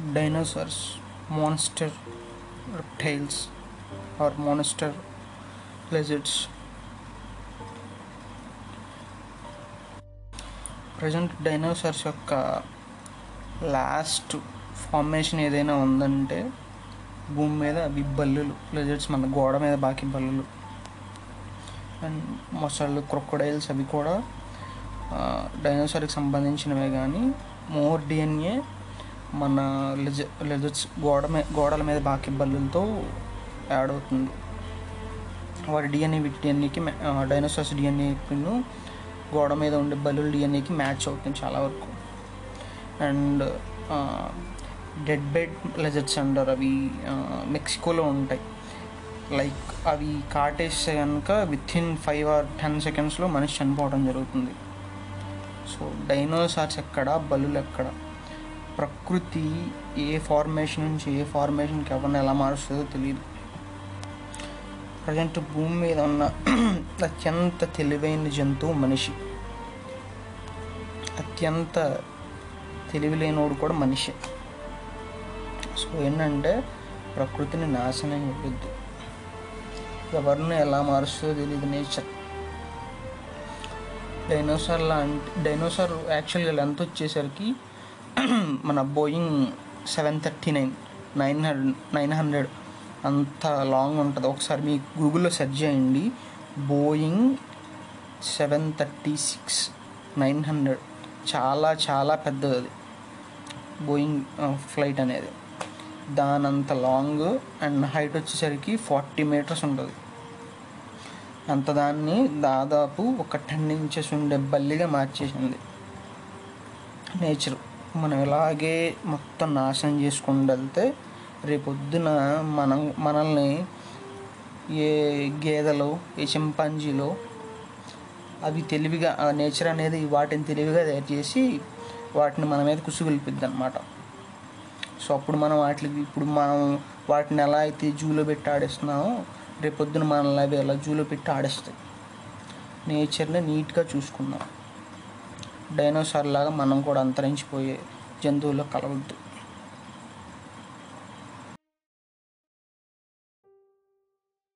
Dinosaurs monster reptiles are monster lizards. Present dinosaurs యొక్క last formation ఏదైనా ఉందంటే భూమి మీద అవి బల్లులు లెజర్డ్స్ మన గోడ మీద బాకి బల్లులు. అండ్ మొసళ్ళు క్రొక్కడైల్స్ అవి కూడా డైనోసార్కి సంబంధించినవే కానీ మోర్ డిఎన్ఏ మన లిజ లెజర్డ్స్ గోడ మీద గోడల మీద బాకి బల్లులతో యాడ్ అవుతుంది. వాడి డిఎన్ఏ వీటి డిఎన్ఏకి డైనోసార్స్ డిఎన్ఏను గోడ మీద ఉండే బల్లుల డిఎన్ఏకి మ్యాచ్ అవుతుంది చాలా వరకు. అండ్ డెడ్ బెడ్ లెజర్స్ అంటారు అవి మెక్సికోలో ఉంటాయి. లైక్ అవి కాటేస్తే కనుక with in five or ten సెకండ్స్లో మనిషి చనిపోవడం జరుగుతుంది. సో డైనోసార్స్ ఎక్కడ బల్లులు ఎక్కడ? ప్రకృతి ఏ ఫార్మేషన్ నుంచి ఏ ఫార్మేషన్కి ఎవరిని ఎలా మారుస్తుందో తెలియదు ప్రజెంట్ భూమి మీద ఉన్న అత్యంత తెలివైన జంతువు మనిషి. అత్యంత తెలివిలేనోడు కూడా మనిషి. సో ఏంటంటే ప్రకృతిని నాశనం చేయొద్దు. ఎవరిని ఎలా మారుస్తుందో తెలియదు నేచర్. డైనోసార్ లాంటి డైనోసార్ యాక్చువల్గా లెంత్ వచ్చేసరికి మన Boeing seven thirty nine nine hundred nine hundred అంత లాంగ్ ఉంటుంది. ఒకసారి మీ గూగుల్లో సెర్చ్ చేయండి. Boeing seven thirty six nine hundred చాలా చాలా పెద్దది అది. బోయింగ్ ఫ్లైట్ అనేది. దానంత లాంగ్ అండ్ హైట్ వచ్చేసరికి ఫార్టీ మీటర్స్ ఉంటుంది. అంత దాన్ని దాదాపు ఒక టెన్ ఇంచెస్ ఉండే బల్లిగా మార్చేసింది. నేచర్ మనం ఇలాగే మొత్తం నాశనం చేసుకుంటూ వెళ్తే రేపొద్దున మనం మనల్ని ఏ గేదెలు ఏ చింపాంజీలు అవి తెలివిగా ఆ నేచర్ అనేది వాటిని తెలివిగా తయారు చేసి వాటిని మన మీద కుసుగొలిపిద్ది అనమాట సో అప్పుడు మనం వాటికి ఇప్పుడు మనం వాటిని ఎలా అయితే జూలో పెట్టి ఆడిస్తున్నామో రేపొద్దున మనల్ని అవి ఎలా జూలో పెట్టి ఆడిస్తాయి. నేచర్ని నీట్గా చూసుకుందాం. డైనోసార్ లాగా మనం కూడా అంతరించిపోయే జంతువుల్లో కలవద్దు.